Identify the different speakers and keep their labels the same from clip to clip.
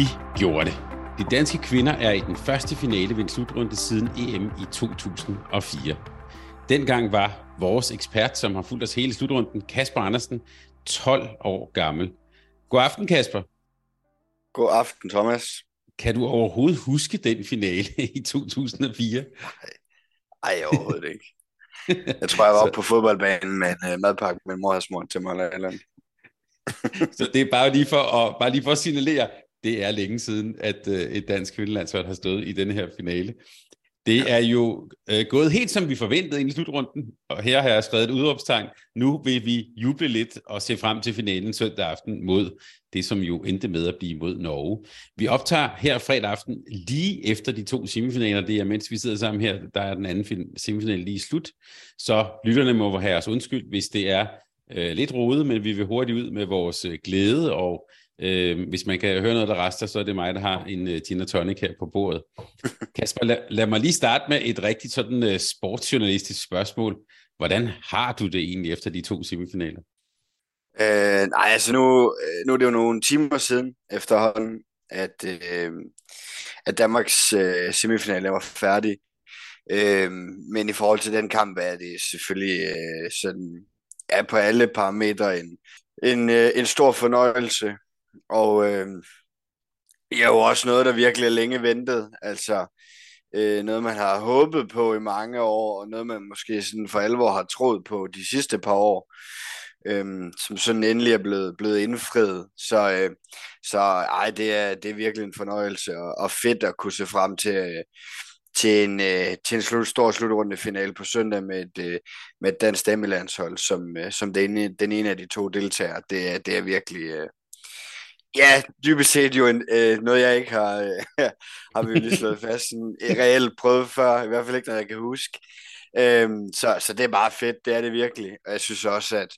Speaker 1: De gjorde det. De danske kvinder er i den første finale ved en slutrunde siden EM i 2004. Dengang var vores ekspert, som har fulgt os hele slutrunden, Kasper Andersen, 12 år gammel. God aften, Kasper.
Speaker 2: God aften, Thomas.
Speaker 1: Kan du overhovedet huske den finale i 2004?
Speaker 2: Nej, overhovedet ikke. Jeg tror, jeg var oppe på fodboldbanen med en uh, madpakke med mor og smor til mig eller andet.
Speaker 1: Så det er bare lige for at, bare lige for at signalere, det er længe siden, at uh, et dansk kvindelandshold har stået i denne her finale. Det er jo uh, gået helt som vi forventede i slutrunden, og her har jeg skrevet et udråbstegn. Nu vil vi juble lidt og se frem til finalen søndag aften mod det, som jo endte med at blive mod Norge. Vi optager her fredag aften lige efter de to semifinaler. Det er, mens vi sidder sammen her, der er den anden semifinal lige slut. Så lytterne må have os undskyld, hvis det er uh, lidt rodet, men vi vil hurtigt ud med vores uh, glæde og Øh, hvis man kan høre noget, der rester, så er det mig, der har en uh, gin tonic her på bordet. Kasper, lad, lad mig lige starte med et rigtigt sådan uh, sportsjournalistisk spørgsmål. Hvordan har du det egentlig efter de to semifinaler?
Speaker 2: Øh, nej, altså nu, nu er det jo nogle timer siden efterhånden, at, øh, at Danmarks øh, semifinale var færdig. Øh, men i forhold til den kamp er det selvfølgelig øh, sådan, ja, på alle parametre en, en, øh, en stor fornøjelse. Og øh, det er jo også noget, der virkelig er længe ventet. Altså øh, noget, man har håbet på i mange år, og noget, man måske sådan for alvor har troet på de sidste par år, øh, som sådan endelig er blevet, blevet indfriet. Så, øh, så ej, det er, det er virkelig en fornøjelse, og, og fedt at kunne se frem til, øh, til en, øh, til en slut, stor slutrunde finale på søndag med et, øh, med et dansk damelandshold, som, øh, som den, den ene af de to deltagere. Det, er, det er virkelig... Øh, Ja, dybest set jo en, øh, noget, jeg ikke har, øh, har virkelig slået fast. Sådan, reelt prøvet før, i hvert fald ikke, når jeg kan huske. Øhm, så, så det er bare fedt, det er det virkelig. Og jeg synes også, at,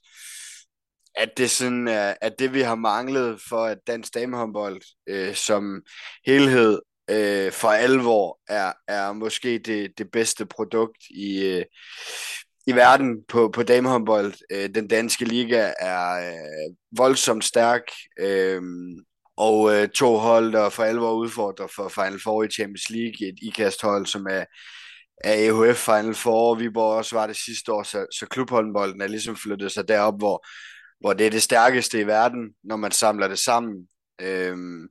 Speaker 2: at det sådan er, at det, vi har manglet for, at dansk damehåndbold øh, som helhed øh, for alvor er, er måske det, det bedste produkt i, øh, i verden på, på damehåndbold. Øh, den danske liga er øh, voldsomt stærk, øh, og øh, to hold, der for alvor udfordrer for Final Four i Champions League, et ikasthold, som er, er EHF Final Four, Viborg også var det sidste år, så, så klubhåndbolden er ligesom flyttet sig derop, hvor, hvor det er det stærkeste i verden, når man samler det sammen. Øhm,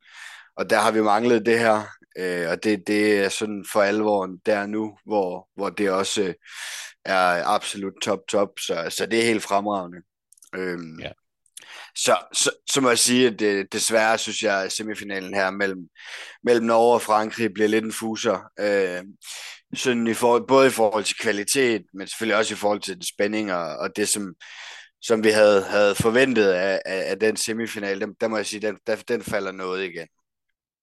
Speaker 2: og der har vi manglet det her, øh, og det, det er sådan for alvor der nu, hvor, hvor det også øh, er absolut top, top, så, så det er helt fremragende. Øhm, ja. Så, så, så må jeg sige, at det, desværre synes jeg, at semifinalen her mellem, mellem Norge og Frankrig bliver lidt en fuser. Øh, sådan i for, både i forhold til kvalitet, men selvfølgelig også i forhold til den spænding og, og det, som, som vi havde, havde forventet af, af, af den semifinal, der, der må jeg sige, den, der, den falder noget igen.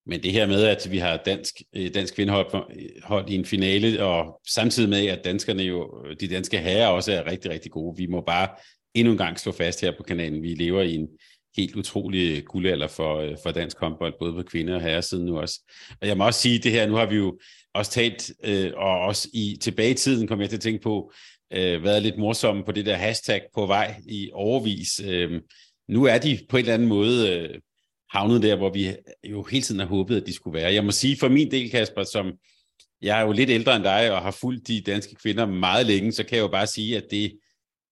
Speaker 1: Men det her med, at vi har dansk, øh, dansk kvindehold i en finale, og samtidig med, at danskerne jo, øh, de danske herrer også er rigtig, rigtig gode. Vi må bare endnu en gang slå fast her på kanalen, vi lever i en helt utrolig guldalder for, øh, for dansk håndbold, både på kvinder og herrer siden nu også. Og jeg må også sige det her, nu har vi jo også talt, øh, og også i tilbage i tiden kom jeg til at tænke på, øh, været lidt morsomme på det der hashtag på vej i overvis. Øh, nu er de på en eller anden måde øh, havnet der, hvor vi jo hele tiden har håbet, at de skulle være. Jeg må sige for min del, Kasper, som jeg er jo lidt ældre end dig, og har fulgt de danske kvinder meget længe, så kan jeg jo bare sige, at det,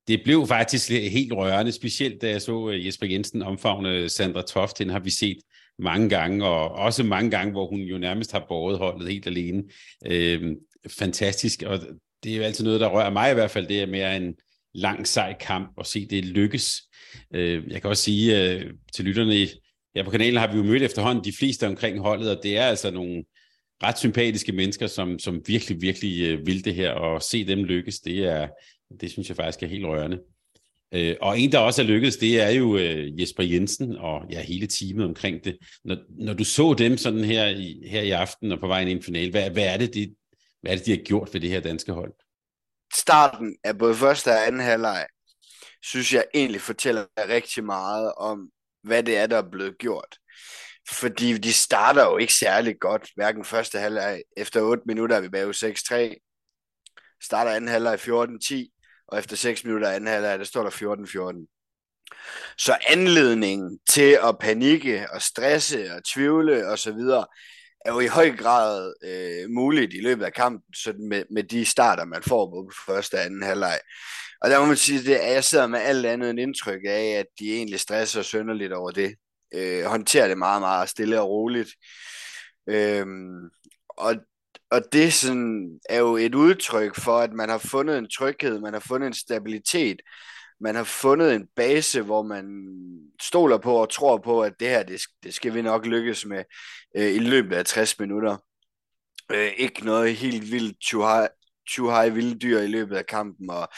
Speaker 1: det blev faktisk helt rørende, specielt da jeg så øh, Jesper Jensen omfavne Sandra Toft, den har vi set mange gange, og også mange gange, hvor hun jo nærmest har båret holdet helt alene. Øh, fantastisk, og det er jo altid noget, der rører mig i hvert fald, det er mere en lang, sej kamp at se det lykkes. Øh, jeg kan også sige øh, til lytterne, ja, på kanalen har vi jo mødt efterhånden de fleste omkring holdet, og det er altså nogle ret sympatiske mennesker, som, som virkelig, virkelig øh, vil det her, og se dem lykkes, det er, det synes jeg faktisk er helt rørende. Øh, og en, der også er lykkedes, det er jo øh, Jesper Jensen og ja, hele teamet omkring det. Når, når du så dem sådan her i, her i aften og på vejen ind i finalen, hvad, hvad, er det, de, hvad er det, de har gjort for det her danske hold?
Speaker 2: Starten af både første og anden halvleg, synes jeg egentlig fortæller rigtig meget om, hvad det er, der er blevet gjort. Fordi de starter jo ikke særlig godt, hverken første halvleg. Efter 8 minutter er vi bag 6-3. Starter anden halvleg 14-10, og efter 6 minutter anden halvleg, der står der 14-14. Så anledningen til at panikke og stresse og tvivle og så videre, er jo i høj grad øh, muligt i løbet af kampen, så med, med de starter, man får på første og anden halvleg. Og der må man sige, at jeg sidder med alt andet end indtryk af, at de egentlig stresser sønderligt over det. Øh, håndterer det meget, meget stille og roligt. Øh, og, og det sådan, er jo et udtryk for, at man har fundet en tryghed, man har fundet en stabilitet, man har fundet en base, hvor man stoler på og tror på, at det her, det, det skal vi nok lykkes med øh, i løbet af 60 minutter. Øh, ikke noget helt vildt Chuhai vilde dyr i løbet af kampen, og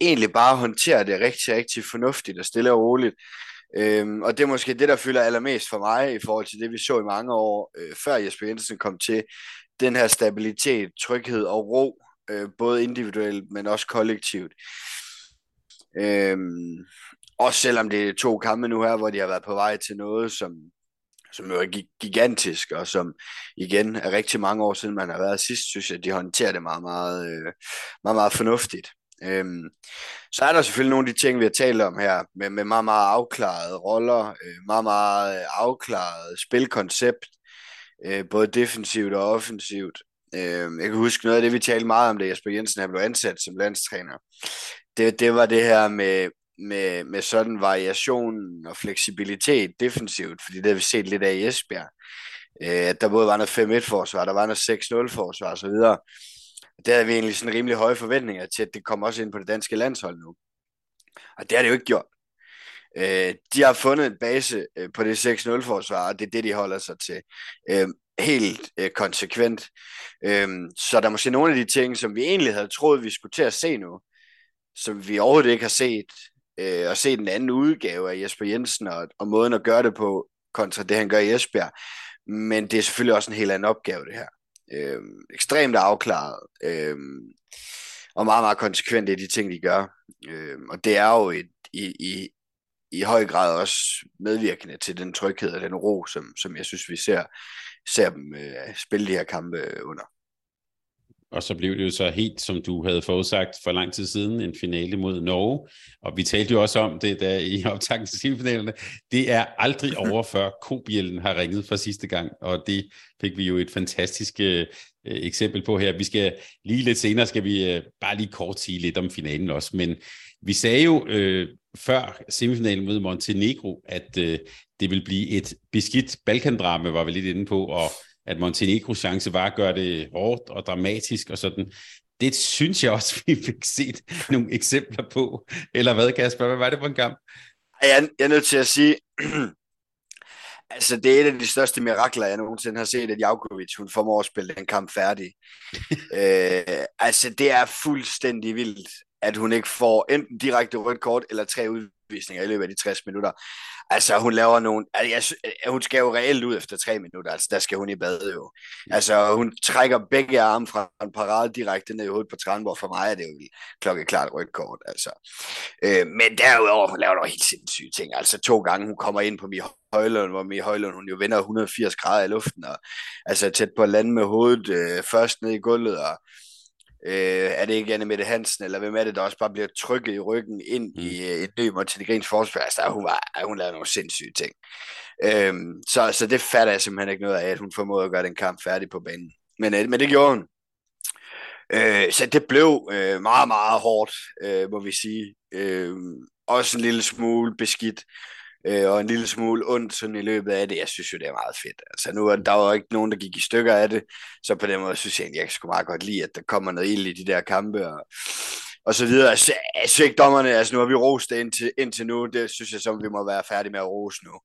Speaker 2: egentlig bare håndterer det rigtig, rigtig fornuftigt og stille og roligt. Øhm, og det er måske det, der fylder allermest for mig i forhold til det, vi så i mange år, øh, før Jesper Jensen kom til. Den her stabilitet, tryghed og ro, øh, både individuelt, men også kollektivt. Øhm, også selvom det er to kampe nu her, hvor de har været på vej til noget, som, som jo er gigantisk, og som igen er rigtig mange år siden, man har været sidst, synes jeg, de håndterer det meget, meget, øh, meget, meget fornuftigt. Øhm, så er der selvfølgelig nogle af de ting, vi har talt om her, med, med meget, meget afklarede roller, øh, meget, meget øh, afklaret spilkoncept, øh, både defensivt og offensivt. Øh, jeg kan huske noget af det, vi talte meget om, det Jesper Jensen han blev ansat som landstræner. Det, det var det her med, med, med sådan variation og fleksibilitet defensivt, fordi det har vi set lidt af i Esbjerg. Øh, der både var noget 5-1 forsvar, der var noget 6-0 forsvar osv. Der havde vi egentlig sådan rimelig høje forventninger til, at det kommer også ind på det danske landshold nu. Og det har det jo ikke gjort. Øh, de har fundet en base øh, på det 6-0 forsvar, og det er det, de holder sig til. Øh, helt øh, konsekvent. Øh, så der er måske nogle af de ting, som vi egentlig havde troet, vi skulle til at se nu, som vi overhovedet ikke har set, øh, og se den anden udgave af Jesper Jensen og, og måden at gøre det på kontra det, han gør i Esbjerg. Men det er selvfølgelig også en helt anden opgave, det her. Øh, ekstremt afklaret, øh, og meget, meget konsekvent i de ting, de gør. Øh, og det er jo et, i, i, i høj grad også medvirkende til den tryghed og den ro, som, som jeg synes, vi ser, ser dem øh, spille de her kampe under.
Speaker 1: Og så blev det jo så helt, som du havde forudsagt for lang tid siden, en finale mod Norge. Og vi talte jo også om det der i optakten til semifinalerne. Det er aldrig over, før Kobjælden har ringet for sidste gang. Og det fik vi jo et fantastisk øh, eksempel på her. Vi skal lige lidt senere, skal vi øh, bare lige kort sige lidt om finalen også. Men vi sagde jo øh, før semifinalen mod Montenegro, at øh, det vil blive et beskidt Balkandrama, var vi lidt inde på, og at Montenegros chance var at gøre det hårdt og dramatisk og sådan. Det synes jeg også, vi fik set nogle eksempler på. Eller hvad, Kasper? Hvad var det for en kamp?
Speaker 2: Jeg, jeg er nødt til at sige, altså det er et af de største mirakler, jeg nogensinde har set, at Javkovic, hun formår at spille den kamp færdig. øh, altså det er fuldstændig vildt, at hun ikke får enten direkte rødt kort eller tre udvisninger i løbet af de 60 minutter. Altså, hun laver nogle... Altså, jeg, hun skal jo reelt ud efter tre minutter. Altså, der skal hun i bad jo. Altså, hun trækker begge arme fra en parade direkte ned i hovedet på hvor For mig er det jo klokkeklart rødt kort. Altså. Øh, men derudover, hun laver nogle helt sindssyge ting. Altså, to gange hun kommer ind på Mi Højlund, hvor Mi Højlund, hun jo vender 180 grader i luften. Og, altså, tæt på at lande med hovedet øh, først ned i gulvet, og Øh, er det ikke Anne Mette Hansen, eller hvem er det, der også bare bliver trykket i ryggen ind mm. i øh, et ny Montenegrins forsvar? Altså, hun, var, hun lavede nogle sindssyge ting. Øh, så, så det fatter jeg simpelthen ikke noget af, at hun formåede at gøre den kamp færdig på banen. Men, øh, men det gjorde hun. Øh, så det blev øh, meget, meget hårdt, øh, må vi sige. Øh, også en lille smule beskidt øh, og en lille smule ondt sådan i løbet af det. Jeg synes jo, det er meget fedt. Altså nu er der jo ikke nogen, der gik i stykker af det, så på den måde synes jeg egentlig, jeg skulle meget godt lide, at der kommer noget ild i de der kampe, og og så videre. Altså, jeg ikke dommerne, altså nu har vi rost det indtil, indtil nu, det synes jeg som vi må være færdige med at rose nu.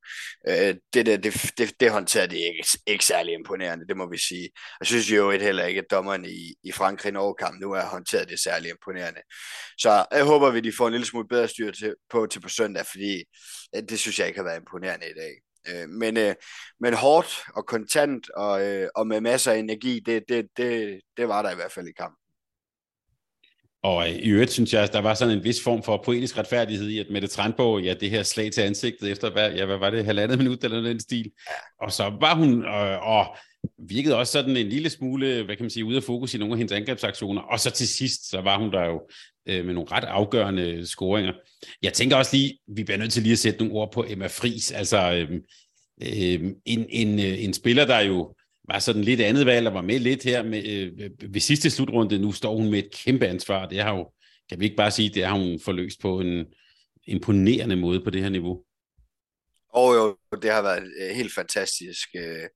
Speaker 2: Øh, det, der, det, det, det håndterer det ikke, ikke særlig imponerende, det må vi sige. Jeg synes jo et heller ikke, at dommerne i, i Frankrig og kamp nu har håndteret det særlig imponerende. Så jeg håber, at de får en lille smule bedre styr til, på til på søndag, fordi øh, det synes jeg ikke har været imponerende i dag. Øh, men, øh, men hårdt og kontant og, øh, og med masser af energi, det, det, det, det var der i hvert fald i kampen.
Speaker 1: Og øh, i øvrigt synes jeg, at der var sådan en vis form for poetisk retfærdighed i, at Mette Trandborg, ja, det her slag til ansigtet efter, hvad, ja, hvad var det, halvandet minut eller den stil. Og så var hun, øh, og virkede også sådan en lille smule, hvad kan man sige, ude af fokus i nogle af hendes angrebsaktioner. Og så til sidst, så var hun der jo øh, med nogle ret afgørende scoringer. Jeg tænker også lige, vi bliver nødt til lige at sætte nogle ord på Emma Fris, altså øh, øh, en, en, en spiller, der jo var sådan lidt andet valg, og var med lidt her med, øh, ved sidste slutrunde. Nu står hun med et kæmpe ansvar. Det har jo, kan vi ikke bare sige, det har hun forløst på en imponerende måde på det her niveau.
Speaker 2: Og jo, det har været øh, helt fantastisk. Øh,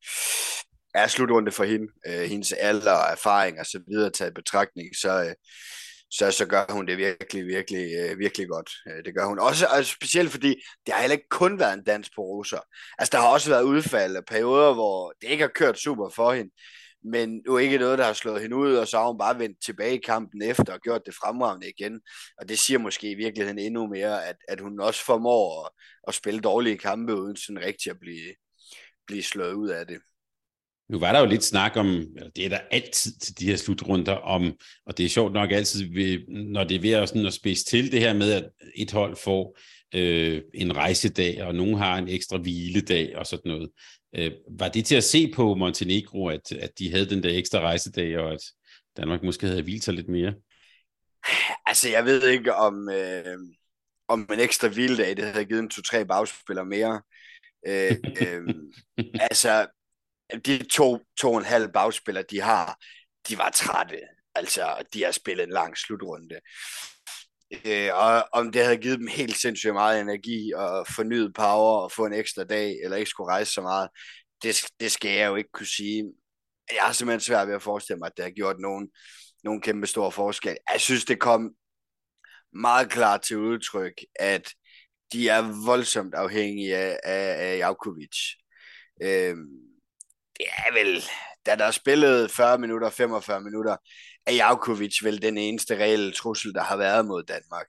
Speaker 2: er slutrunde for hende. Øh, hendes alder og erfaring og så videre taget betragtning, så, øh, så, så gør hun det virkelig, virkelig, øh, virkelig godt. Øh, det gør hun også, og specielt fordi det har heller ikke kun været en dans på roser. Altså, der har også været udfald og perioder, hvor det ikke har kørt super for hende, men jo ikke noget, der har slået hende ud, og så har hun bare vendt tilbage i kampen efter og gjort det fremragende igen. Og det siger måske i virkeligheden endnu mere, at, at hun også formår at, at spille dårlige kampe, uden sådan rigtig at blive, blive slået ud af det.
Speaker 1: Nu var der jo lidt snak om, eller det er der altid til de her slutrunder om, og det er sjovt nok altid, når det er ved at, sådan at spidse til det her med, at et hold får øh, en rejsedag, og nogen har en ekstra hviledag og sådan noget. Øh, var det til at se på Montenegro, at, at de havde den der ekstra rejsedag, og at Danmark måske havde hvilt sig lidt mere?
Speaker 2: Altså, jeg ved ikke, om, øh, om en ekstra hviledag, det havde givet en to-tre bagspillere mere. Øh, øh, altså, de to, to og en halv bagspillere, de har, de var trætte. Altså, de har spillet en lang slutrunde. Øh, og om det havde givet dem helt sindssygt meget energi og fornyet power og få en ekstra dag, eller ikke skulle rejse så meget, det, det skal jeg jo ikke kunne sige. Jeg har simpelthen svært ved at forestille mig, at det har gjort nogen, nogen kæmpe stor forskel. Jeg synes, det kom meget klart til udtryk, at de er voldsomt afhængige af, af, af Jakovic. Øhm, det er vel, da der er spillet 40 minutter, 45 minutter, er Javkovic vel den eneste reelle trussel, der har været mod Danmark.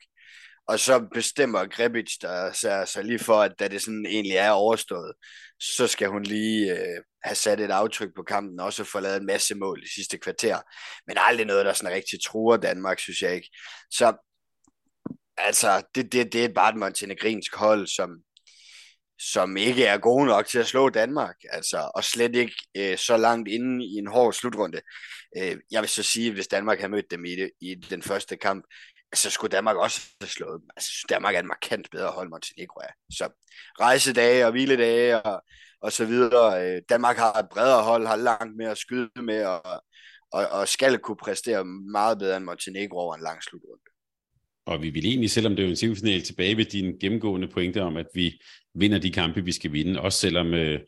Speaker 2: Og så bestemmer Grebic der sig, sig lige for, at da det sådan egentlig er overstået, så skal hun lige øh, have sat et aftryk på kampen, og også få lavet en masse mål i sidste kvarter. Men aldrig noget, der sådan rigtig truer Danmark, synes jeg ikke. Så altså, det, det, det er bare et montenegrinsk hold, som, som ikke er gode nok til at slå Danmark, altså, og slet ikke øh, så langt inde i en hård slutrunde. Øh, jeg vil så sige, at hvis Danmark havde mødt dem i, det, i den første kamp, så skulle Danmark også have slået dem. Altså, Danmark er en markant bedre hold, Montenegro er. Så rejsedage og hviledage og, og så videre. Øh, Danmark har et bredere hold, har langt mere at skyde med, og, og, og skal kunne præstere meget bedre end Montenegro over en lang slutrunde.
Speaker 1: Og vi vil egentlig, selvom det er en semifinal, tilbage ved din gennemgående pointe om, at vi vinder de kampe, vi skal vinde, også selvom øh,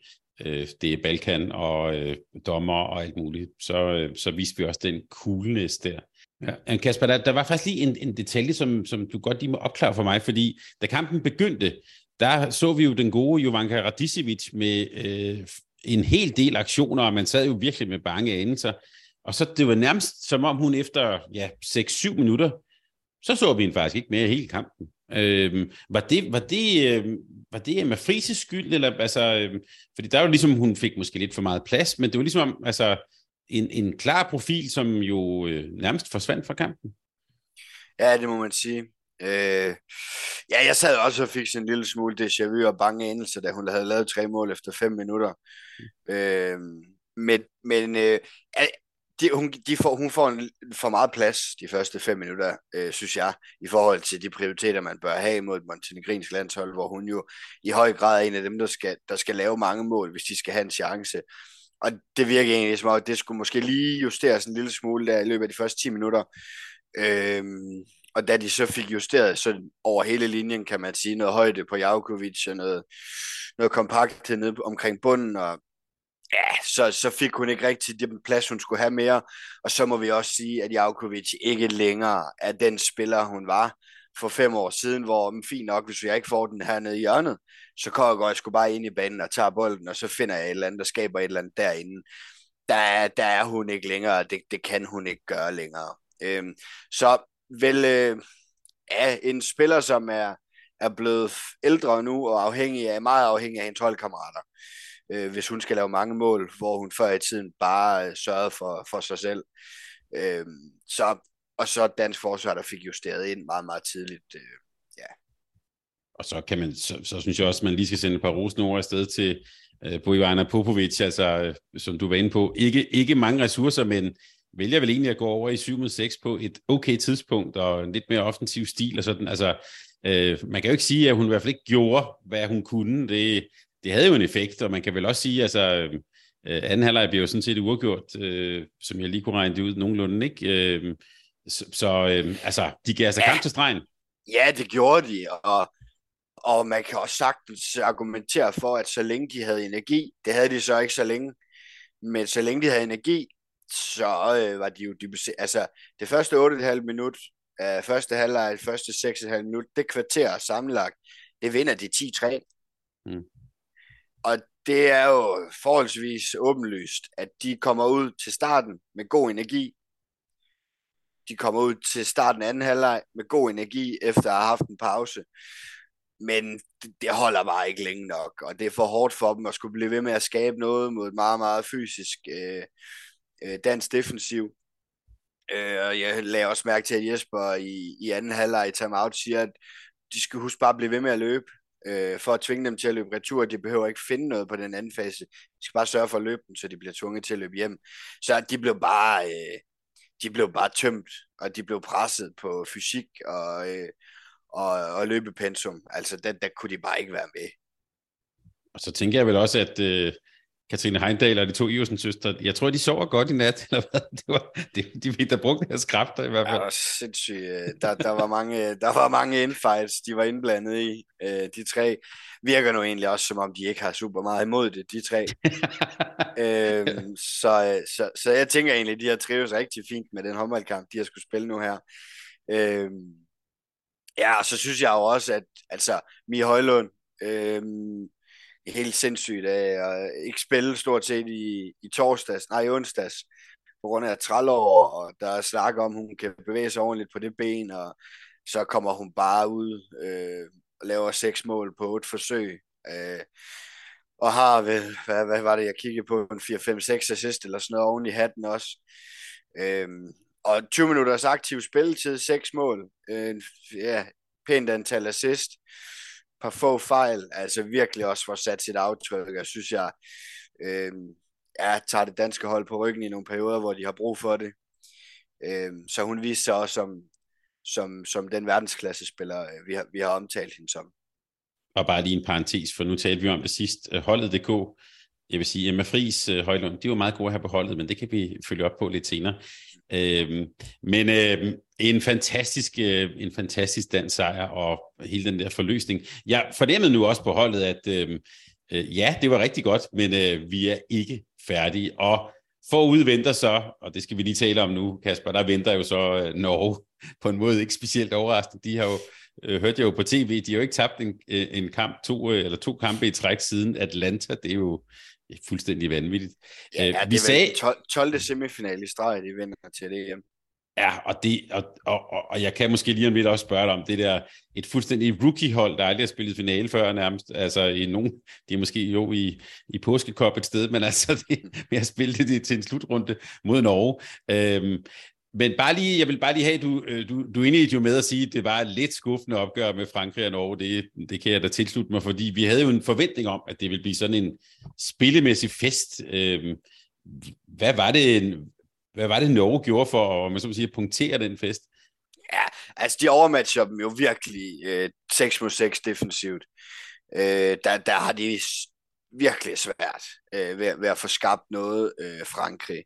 Speaker 1: øh, det er Balkan og øh, dommer og alt muligt, så, øh, så viste vi også den coolness der. Ja. Kasper, der, der var faktisk lige en, en detalje, som, som du godt lige må opklare for mig, fordi da kampen begyndte, der så vi jo den gode Jovanka Radicevic med øh, en hel del aktioner, og man sad jo virkelig med bange anelser. Og så det var nærmest som om hun efter ja, 6-7 minutter så så vi hende faktisk ikke mere hele kampen. Øhm, var det, var det, øh, var det Emma Frises skyld, eller altså, øh, fordi der var jo ligesom, hun fik måske lidt for meget plads, men det var ligesom, altså, en, en klar profil, som jo øh, nærmest forsvandt fra kampen.
Speaker 2: Ja, det må man sige. Øh, ja, jeg sad også og fik sådan en lille smule déjà vu og bange endelse, da hun havde lavet tre mål efter fem minutter. Mm. Øh, men men øh, de, hun, de får, hun får en, for meget plads de første fem minutter, øh, synes jeg, i forhold til de prioriteter, man bør have mod Montenegrins landshold, hvor hun jo i høj grad er en af dem, der skal, der skal lave mange mål, hvis de skal have en chance. Og det virker egentlig som om, at det skulle måske lige justeres en lille smule der i løbet af de første 10 minutter. Øhm, og da de så fik justeret så over hele linjen, kan man sige, noget højde på Javkovic og noget, noget kompakthed nede omkring bunden, og ja, så, så fik hun ikke rigtig den plads, hun skulle have mere. Og så må vi også sige, at Javkovic ikke længere er den spiller, hun var for fem år siden, hvor men fint nok, hvis jeg ikke får den her nede i hjørnet, så går jeg sgu bare ind i banen og tager bolden, og så finder jeg et eller andet, der skaber et eller andet derinde. Der, der er hun ikke længere, det, det kan hun ikke gøre længere. Øhm, så vel øh, ja, en spiller, som er, er blevet ældre nu, og afhængig af, meget afhængig af hendes holdkammerater øh, hvis hun skal lave mange mål, hvor hun før i tiden bare øh, sørgede for, for sig selv. Øh, så, og så dansk forsvar, der fik justeret ind meget, meget tidligt. Øh, ja.
Speaker 1: Og så, kan man, så, så synes jeg også, at man lige skal sende et par rosenord afsted til øh, Bojana Popovic, altså, øh, som du var inde på. Ikke, ikke mange ressourcer, men vælger vel egentlig at gå over i 7 mod 6 på et okay tidspunkt, og en lidt mere offensiv stil og sådan. Altså, øh, man kan jo ikke sige, at hun i hvert fald ikke gjorde, hvad hun kunne. Det, det havde jo en effekt, og man kan vel også sige, altså, øh, anden halvleg blev jo sådan set uafgjort, øh, som jeg lige kunne regne det ud nogenlunde, ikke? Øh, så, så øh, altså, de gav altså ja. kamp til stregen.
Speaker 2: Ja, det gjorde de, og, og man kan også sagtens argumentere for, at så længe de havde energi, det havde de så ikke så længe, men så længe de havde energi, så øh, var de jo dybest altså det første 8,5 minut, øh, første halvleg, første 6,5 minut, det kvarter sammenlagt, det vinder de 10-3. Mm. Og det er jo forholdsvis åbenlyst, at de kommer ud til starten med god energi. De kommer ud til starten af anden halvleg med god energi, efter at have haft en pause. Men det holder bare ikke længe nok, og det er for hårdt for dem at skulle blive ved med at skabe noget mod et meget, meget fysisk øh, øh, dansk defensiv. Øh, og jeg lagde også mærke til, at Jesper i, i anden halvleg i timeout siger, at de skal huske bare at blive ved med at løbe øh, for at tvinge dem til at løbe retur. De behøver ikke finde noget på den anden fase. De skal bare sørge for at løbe dem, så de bliver tvunget til at løbe hjem. Så de blev bare, øh, de blev bare tømt, og de blev presset på fysik og, øh, og, og løbepensum. Altså, der, der kunne de bare ikke være med.
Speaker 1: Og så tænker jeg vel også, at øh, Katrine Heindal og de to Iversen søstre, jeg tror, de sover godt i nat, eller hvad? Det var, det, de fik da brugt deres kræfter i hvert fald.
Speaker 2: Ja, sindssygt. Der, der, var mange, der var mange infights, de var indblandet i. Øh, de tre virker nu egentlig også, som om de ikke har super meget imod det, de tre. øhm, så, så, så jeg tænker egentlig, de har trives rigtig fint med den håndboldkamp, de har skulle spille nu her. Øhm, ja, og så synes jeg jo også, at altså, Mie Højlund, øhm, helt sindssygt øh, af at ikke spille stort set i, i torsdags, nej i onsdags, på grund af trælår, og der er snak om, hun kan bevæge sig ordentligt på det ben, og så kommer hun bare ud øh, og laver seks mål på et forsøg. Øh, og har, hvad, hvad, hvad var det, jeg kiggede på, en 4-5-6 assist eller sådan noget oven i hatten også. Øh, og 20 minutters aktiv spilletid, seks mål, øh, ja, pænt antal assist par få fejl, altså virkelig også får sat sit aftryk, jeg synes jeg, øh, ja, tager det danske hold på ryggen i nogle perioder, hvor de har brug for det. Øh, så hun viste sig også som, som, som den verdensklasse spiller, øh, vi har, vi har omtalt hende som.
Speaker 1: Og bare lige en parentes, for nu talte vi om det sidst. Øh, Holdet.dk, jeg vil sige, Emma Friis, øh, Højlund, de var meget gode her på holdet, men det kan vi følge op på lidt senere. Øh, men øh, en fantastisk, øh, en fantastisk dansk sejr og hele den der forløsning. Jeg fornemmede nu også på holdet, at øh, øh, ja, det var rigtig godt, men øh, vi er ikke færdige. Og forud venter så, og det skal vi lige tale om nu, Kasper, der venter jo så øh, Norge på en måde ikke specielt overraskende. De har jo øh, hørte jeg jo på tv, de har jo ikke tabt en, øh, en kamp, to, øh, eller to kampe i træk siden Atlanta. Det er jo fuldstændig vanvittigt.
Speaker 2: Ja, ja vi sagde 12, 12. semifinal i streg, de vinder til det hjem.
Speaker 1: Ja, og, det, og, og, og, jeg kan måske lige om lidt også spørge dig om det der, et fuldstændig rookie-hold, der aldrig har spillet finale før nærmest, altså i nogen, de er måske jo i, i påskekop et sted, men altså det, vi har spillet det til en slutrunde mod Norge. Øhm, men bare lige, jeg vil bare lige have, du, øh, du, du indledte jo med at sige, at det var et lidt skuffende opgør med Frankrig og Norge. Det, det kan jeg da tilslutte mig, fordi vi havde jo en forventning om, at det ville blive sådan en spillemæssig fest. Øhm, hvad var det, hvad var det Norge gjorde for at man så at punktere den fest?
Speaker 2: Ja, altså de overmatcher dem jo virkelig øh, 6 mod 6 defensivt. Øh, der, der har de virkelig svært øh, ved, ved at få skabt noget øh, Frankrig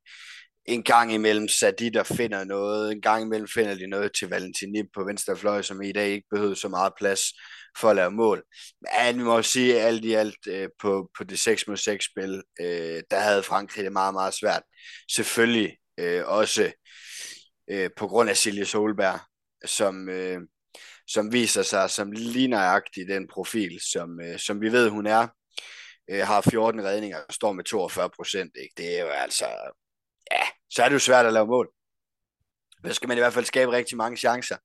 Speaker 2: en gang imellem Sadi, der finder noget, en gang imellem finder de noget til Valentini på venstre fløj, som i dag ikke behøver så meget plads for at lave mål. Men vi må sige, at alt i alt øh, på, på det 6 mod 6 spil, øh, der havde Frankrig det meget, meget svært. Selvfølgelig øh, også øh, på grund af Silje Solberg, som, øh, som viser sig som lige nøjagtigt den profil, som, øh, som vi ved, hun er. Øh, har 14 redninger og står med 42 procent. Det er jo altså, ja, så er det jo svært at lave mål. Så skal man i hvert fald skabe rigtig mange chancer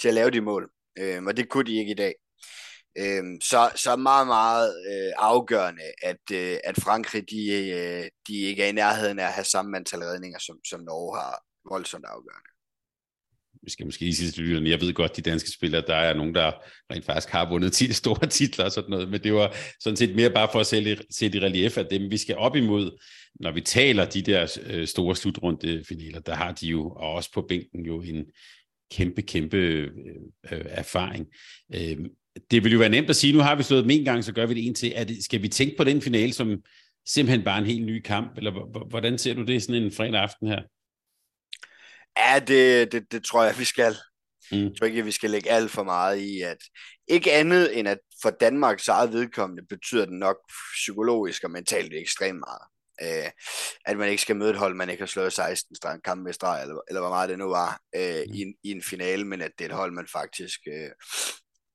Speaker 2: til at lave de mål. Øhm, og det kunne de ikke i dag. Øhm, så, så meget, meget øh, afgørende, at, øh, at Frankrig de, øh, de ikke er i nærheden af at have samme antal redninger, som, som Norge har voldsomt afgørende
Speaker 1: vi skal måske lige sige til lytterne, jeg ved godt, de danske spillere, der er nogen, der rent faktisk har vundet 10 store titler og sådan noget, men det var sådan set mere bare for at se, i de relief af dem, vi skal op imod, når vi taler de der øh, store slutrunde finaler, der har de jo, og også på bænken jo en kæmpe, kæmpe øh, øh, erfaring. Øh, det vil jo være nemt at sige, nu har vi slået dem en gang, så gør vi det en til. Er det, skal vi tænke på den finale som simpelthen bare en helt ny kamp, eller hvordan ser du det sådan en fredag aften her?
Speaker 2: Ja, det, det, det tror jeg, vi skal. Mm. Jeg tror ikke, vi skal lægge alt for meget i, at ikke andet end at for Danmarks eget vedkommende betyder det nok psykologisk og mentalt ekstremt meget. Øh, at man ikke skal møde et hold, man ikke har slået 16 kampe med streg, eller, eller hvor meget det nu var, øh, mm. i, en, i en finale, men at det er et hold, man faktisk øh,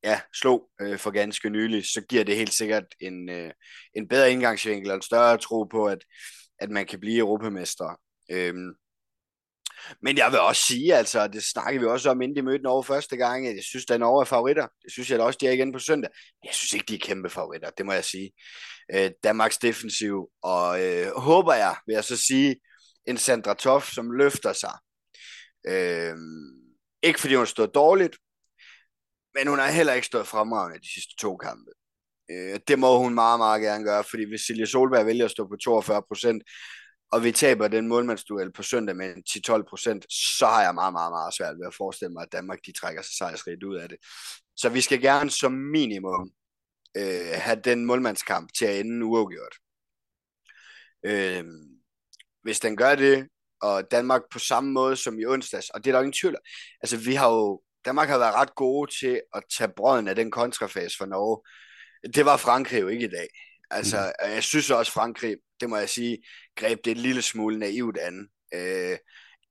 Speaker 2: ja, slog øh, for ganske nylig, så giver det helt sikkert en, øh, en bedre indgangsvinkel og en større tro på, at, at man kan blive europamester. Øh, men jeg vil også sige, altså, det snakkede vi også om, inden de mødte Norge første gang, at jeg synes, at Norge er favoritter. Det synes jeg da også, de er igen på søndag. Jeg synes ikke, de er kæmpe favoritter, det må jeg sige. Øh, Danmarks defensiv, og øh, håber jeg, vil jeg så sige, en Sandra Toff, som løfter sig. Øh, ikke fordi hun stod dårligt, men hun har heller ikke stået fremragende de sidste to kampe. Øh, det må hun meget, meget gerne gøre, fordi hvis Silje Solberg vælger at stå på 42 procent, og vi taber den målmandsduel på søndag med 10-12 procent, så har jeg meget, meget, meget svært ved at forestille mig, at Danmark de trækker sig sejrsrigt ud af det. Så vi skal gerne som minimum øh, have den målmandskamp til at ende uafgjort. Øh, hvis den gør det, og Danmark på samme måde som i onsdags, og det er der ingen tvivl Altså vi har jo, Danmark har været ret gode til at tage brøden af den kontrafase for Norge. Det var Frankrig jo ikke i dag. Altså, mm. jeg synes også, Frankrig, det må jeg sige, greb det en lille smule naivt an. Øh,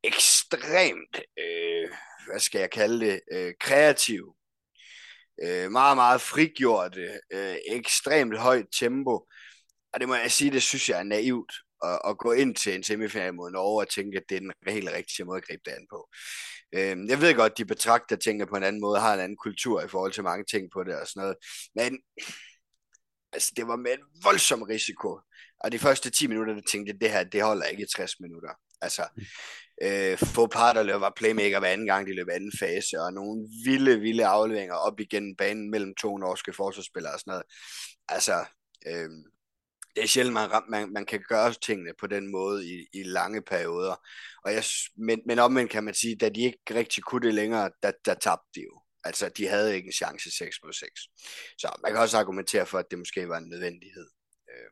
Speaker 2: ekstremt, øh, hvad skal jeg kalde det, øh, kreativ. Øh, meget, meget frigjort. Øh, ekstremt højt tempo. Og det må jeg sige, det synes jeg er naivt at, at gå ind til en semifinal mod Norge og tænke, at det er den helt rigtige måde at gribe det an på. Øh, jeg ved godt, de betragter tingene på en anden måde, har en anden kultur i forhold til mange ting på det og sådan noget. Men altså, det var med en voldsom risiko. Og de første 10 minutter, der tænkte jeg, det her, det holder ikke i 60 minutter. Altså, øh, få par, der løber playmaker hver anden gang, de løber anden fase, og nogle vilde, vilde afleveringer op igennem banen mellem to norske forsvarsspillere og sådan noget. Altså, øh, det er sjældent, man, man, man kan gøre tingene på den måde i, i lange perioder. Og jeg, men, men omvendt kan man sige, da de ikke rigtig kunne det længere, der, der tabte de jo. Altså, de havde ikke en chance 6 mod 6. Så man kan også argumentere for, at det måske var en nødvendighed. Øh.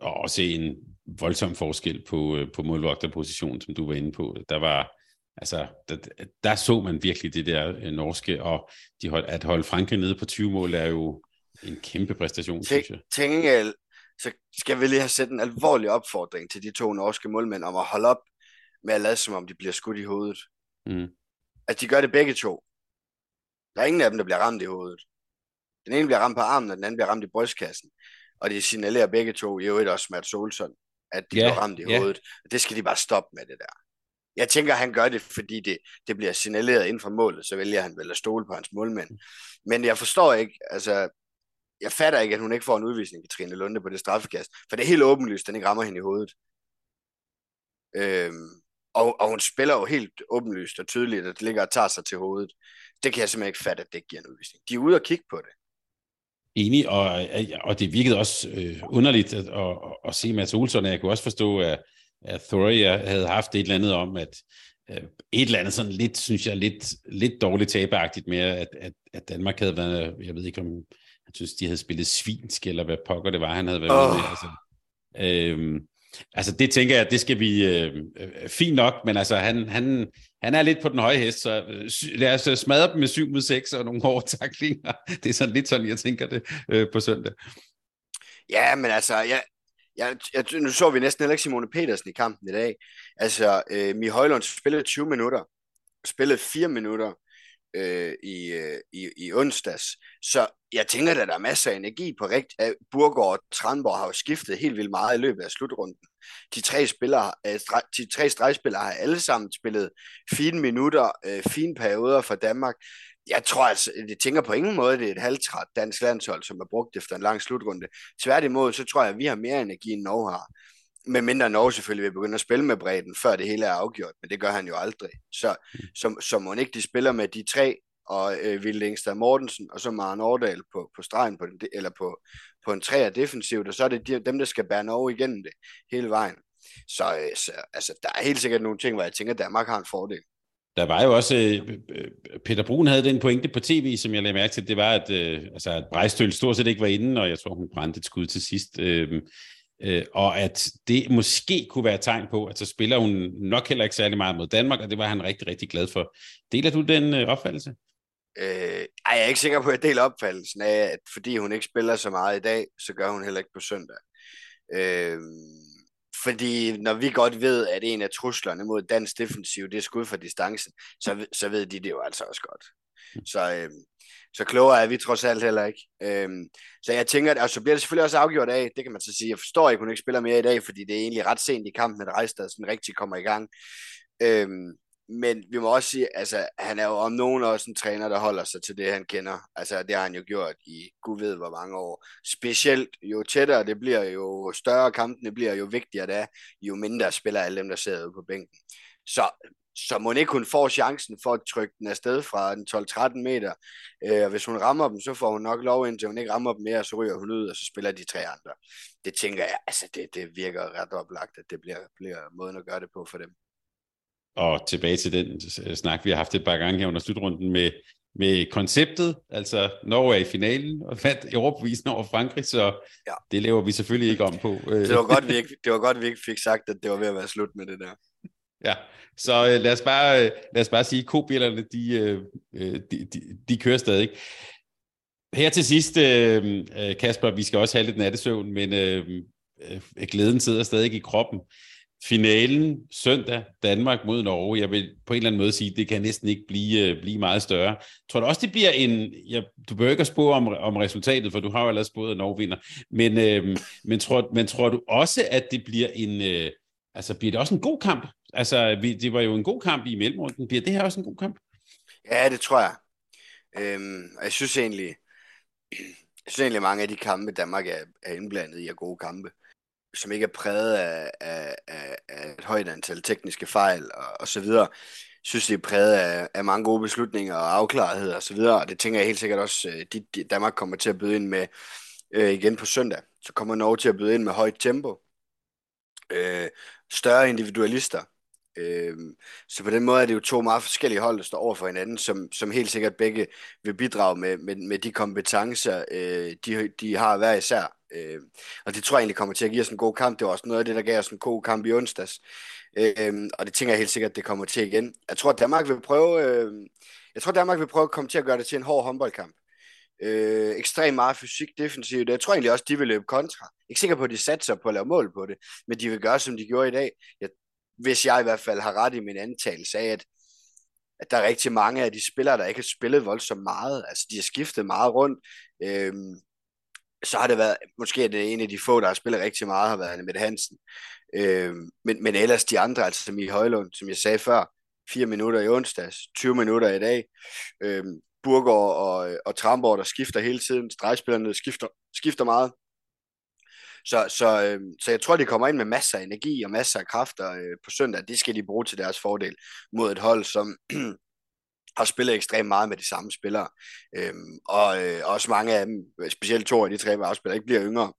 Speaker 1: Og også en voldsom forskel på, øh, på målvogterpositionen, som du var inde på. Der var, altså, der, der så man virkelig det der øh, norske, og de hold, at holde Frankrig nede på 20 mål er jo en kæmpe præstation,
Speaker 2: synes jeg. Tænk, så skal vi lige have sat en alvorlig opfordring til de to norske målmænd om at holde op med at lade som om de bliver skudt i hovedet. Mm. At de gør det begge to. Der er ingen af dem, der bliver ramt i hovedet. Den ene bliver ramt på armen, og den anden bliver ramt i brystkassen. Og de signalerer begge to, i øvrigt også Mads Solson, at de yeah, bliver ramt i yeah. hovedet. Og det skal de bare stoppe med det der. Jeg tænker, han gør det, fordi det, det bliver signaleret inden for målet, så vælger han vel at stole på hans målmænd. Men jeg forstår ikke, altså, jeg fatter ikke, at hun ikke får en udvisning, Katrine Lunde, på det straffekast. For det er helt åbenlyst, den ikke rammer hende i hovedet. Øhm, og, og hun spiller jo helt åbenlyst og tydeligt, at det ligger og tager sig til hovedet det kan jeg simpelthen ikke fatte, at det ikke giver en udvisning. De er ude og kigge på det.
Speaker 1: Enig, og, og det virkede også øh, underligt at, at, at se Mads Olsson, jeg kunne også forstå, at, at Thoria havde haft et eller andet om, at øh, et eller andet sådan lidt, synes jeg, lidt, lidt dårligt tabagtigt med, at, at, at Danmark havde været, jeg ved ikke om, jeg synes, de havde spillet svinsk, eller hvad pokker det var, han havde været oh. med. Altså, øh, Altså det tænker jeg, det skal vi øh, øh, fint nok, men altså han, han, han er lidt på den høje hest, så øh, lad os øh, smadre dem med 7 mod 6 og nogle hårde taklinger. Det er sådan lidt sådan, jeg tænker det øh, på søndag.
Speaker 2: Ja, men altså, jeg, jeg, jeg, nu så vi næsten heller ikke Simone Petersen i kampen i dag. Altså, øh, Mi Højlund spillede 20 minutter, spillede 4 minutter, øh, i, øh, i, i onsdags. Så jeg tænker, at der er masser af energi på rigt. Burgård og Tranborg har jo skiftet helt vildt meget i løbet af slutrunden. De tre, spillere, øh, de tre stregspillere har alle sammen spillet fine minutter, øh, fine perioder for Danmark. Jeg tror altså, jeg tænker på ingen måde, det er et halvtræt dansk landshold, som er brugt efter en lang slutrunde. Tværtimod, så tror jeg, at vi har mere energi, end Norge har. Med mindre Norge selvfølgelig vil begynde at spille med bredden, før det hele er afgjort, men det gør han jo aldrig. Så, så, så må ikke de spiller med de tre, og øh, Vilde Engstad Mortensen, og så Maren Årdal på, på stregen, på den, eller på, på en træer defensivt, og så er det de, dem, der skal bære Norge igennem det hele vejen. Så, øh, så altså, der er helt sikkert nogle ting, hvor jeg tænker, at Danmark har en fordel.
Speaker 1: Der var jo også, øh, Peter Brun havde den pointe på tv, som jeg lagde mærke til, det var, at, øh, altså, at Brejstøl stort set ikke var inde, og jeg tror, hun brændte et skud til sidst. Øh, øh, og at det måske kunne være et tegn på, at så spiller hun nok heller ikke særlig meget mod Danmark, og det var han rigtig, rigtig glad for. Deler du den øh, opfattelse?
Speaker 2: Øh, ej, jeg er ikke sikker på, at jeg deler opfattelsen af, at fordi hun ikke spiller så meget i dag, så gør hun heller ikke på søndag. Øh, fordi når vi godt ved, at en af truslerne mod dansk defensiv, det er skud for distancen, så, så ved de det jo altså også godt. Så, øh, så klogere er vi trods alt heller ikke. Øh, så jeg tænker, at altså, så bliver det selvfølgelig også afgjort af, det kan man så sige, jeg forstår ikke, hun ikke spiller mere i dag, fordi det er egentlig ret sent i kampen, at Rejstad sådan rigtig kommer i gang. Øh, men vi må også sige, altså han er jo om nogen også en træner, der holder sig til det, han kender. Altså det har han jo gjort i gud ved hvor mange år. Specielt jo tættere det bliver, jo større kampene bliver, jo vigtigere det er, jo mindre spiller alle dem, der sidder ude på bænken. Så så må ikke hun får chancen for at trykke den afsted fra den 12-13 meter. Øh, hvis hun rammer dem, så får hun nok lov, indtil hun ikke rammer dem mere, så ryger hun ud, og så spiller de tre andre. Det tænker jeg, altså det, det virker ret oplagt, at det bliver, bliver måden at gøre det på for dem.
Speaker 1: Og tilbage til den snak, vi har haft et par gange her under slutrunden med, med konceptet, altså Norge er i finalen og fandt overbevisende over Frankrig, så ja. det laver vi selvfølgelig ikke om på.
Speaker 2: Det var, godt, vi ikke, det var godt, vi ikke fik sagt, at det var ved at være slut med det der.
Speaker 1: Ja, så øh, lad, os bare, øh, lad os bare sige, at kobjælderne, de, øh, øh, de, de, de kører stadig. Her til sidst, øh, øh, Kasper, vi skal også have lidt nattesøvn, men øh, øh, glæden sidder stadig i kroppen. Finalen søndag, Danmark mod Norge, jeg vil på en eller anden måde sige, det kan næsten ikke blive, øh, blive meget større. Tror du også, det bliver en, ja, du behøver ikke at spå om, om resultatet, for du har jo allerede spået, at Norge vinder, men, øh, men, tror, men tror du også, at det bliver en, øh, altså bliver det også en god kamp? Altså, vi, det var jo en god kamp i mellemrunden. Bliver det her også en god kamp?
Speaker 2: Ja, det tror jeg. Øhm, jeg synes egentlig, jeg synes egentlig, mange af de kampe, Danmark er, er indblandet i, er gode kampe, som ikke er præget af, af, af, af et højt antal tekniske fejl og, og så videre. Jeg synes, det er præget af, af mange gode beslutninger og afklarethed og så videre, og det tænker jeg helt sikkert også, øh, de, de Danmark kommer til at byde ind med øh, igen på søndag. Så kommer Norge til at byde ind med højt tempo, øh, større individualister, Øh, så på den måde er det jo to meget forskellige hold, der står over for hinanden, som, som helt sikkert begge vil bidrage med, med, med de kompetencer, øh, de, de har hver især. Øh, og det tror jeg egentlig kommer til at give os en god kamp. Det var også noget af det, der gav os en god kamp i onsdags. Øh, og det tænker jeg helt sikkert, det kommer til igen. Jeg tror, at Danmark vil prøve, øh, jeg tror, Danmark vil prøve at komme til at gøre det til en hård håndboldkamp. Øh, ekstremt meget fysik defensivt. Jeg tror egentlig også, de vil løbe kontra. Ikke sikker på, at de satser på at lave mål på det, men de vil gøre, som de gjorde i dag. Jeg hvis jeg i hvert fald har ret i min antagelse af, at, at der er rigtig mange af de spillere, der ikke har spillet voldsomt meget. Altså, de har skiftet meget rundt. Øhm, så har det været, måske er det en af de få, der har spillet rigtig meget, har været med Hansen. Øhm, men, men ellers de andre, altså som i Højlund, som jeg sagde før, 4 minutter i onsdags, 20 minutter i dag. Øhm, Burgård og, og Tramborg, der skifter hele tiden. Stregspillerne skifter, skifter meget. Så, så, øh, så jeg tror, de kommer ind med masser af energi og masser af kræfter øh, på søndag. Det skal de bruge til deres fordel mod et hold, som har spillet ekstremt meget med de samme spillere. Øhm, og øh, også mange af dem, specielt to af de tre afspillere, ikke bliver yngre.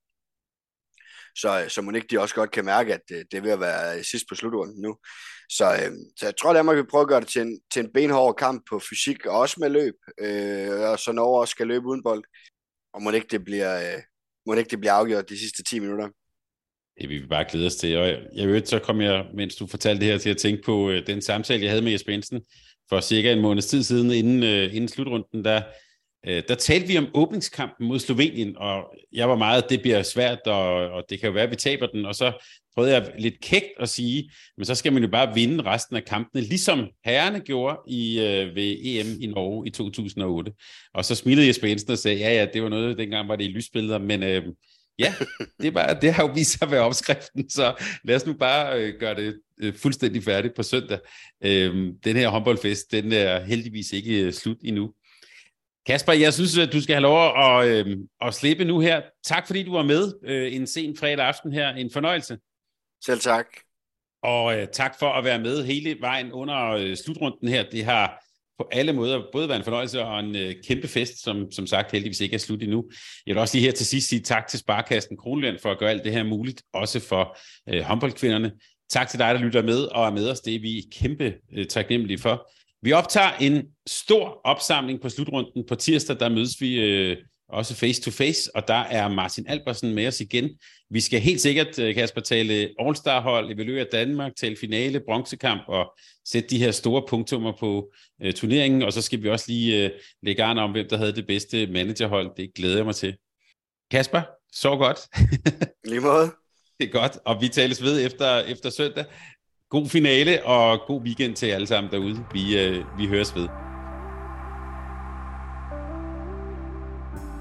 Speaker 2: Så, øh, så må ikke de også godt kan mærke, at det, det er ved at være øh, sidst på slutrunden nu. Så, øh, så jeg tror, at Danmark vil prøve at gøre det til en, til en benhård kamp på fysik, og også med løb. Øh, og så Norge også skal løbe uden bold. Og må ikke det bliver, øh, må ikke det blive afgjort de sidste 10 minutter?
Speaker 1: Det vil vi bare glæde os til. Og jeg ved, så kom jeg, mens du fortalte det her, til at tænke på øh, den samtale, jeg havde med Jesper Jensen for cirka en måneds tid siden, inden, øh, inden slutrunden, der, øh, der talte vi om åbningskampen mod Slovenien, og jeg var meget, det bliver svært, og, og det kan jo være, at vi taber den, og så prøvede jeg lidt kægt at sige, men så skal man jo bare vinde resten af kampene, ligesom herrerne gjorde i, øh, ved EM i Norge i 2008. Og så smilede Jesper Jensen og sagde, ja, ja, det var noget, dengang var det i lysbilleder, men øh, ja, det, er bare, det har jo vist sig at være opskriften, så lad os nu bare øh, gøre det øh, fuldstændig færdigt på søndag. Øh, den her håndboldfest, den er heldigvis ikke øh, slut endnu. Kasper, jeg synes, at du skal have lov at, øh, at slippe nu her. Tak fordi du var med øh, en sen fredag aften her. En fornøjelse.
Speaker 2: Selv tak.
Speaker 1: Og øh, tak for at være med hele vejen under øh, slutrunden her. Det har på alle måder både været en fornøjelse og en øh, kæmpe fest, som som sagt heldigvis ikke er slut endnu. Jeg vil også lige her til sidst sige tak til Sparkassen Kronland for at gøre alt det her muligt, også for øh, håndboldkvinderne. Tak til dig, der lytter med og er med os. Det er vi kæmpe øh, taknemmelige for. Vi optager en stor opsamling på slutrunden. På tirsdag, der mødes vi øh, også face to face, og der er Martin Albersen med os igen. Vi skal helt sikkert, øh, Kasper, tale All-Star-hold, evaluere Danmark, tale finale, bronzekamp og sætte de her store punktummer på uh, turneringen, og så skal vi også lige uh, lægge an om, hvem der havde det bedste managerhold. Det glæder jeg mig til. Kasper, så godt.
Speaker 2: Lige måde.
Speaker 1: Det er godt, og vi tales ved efter, efter søndag. God finale, og god weekend til alle sammen derude. Vi, uh, vi høres ved.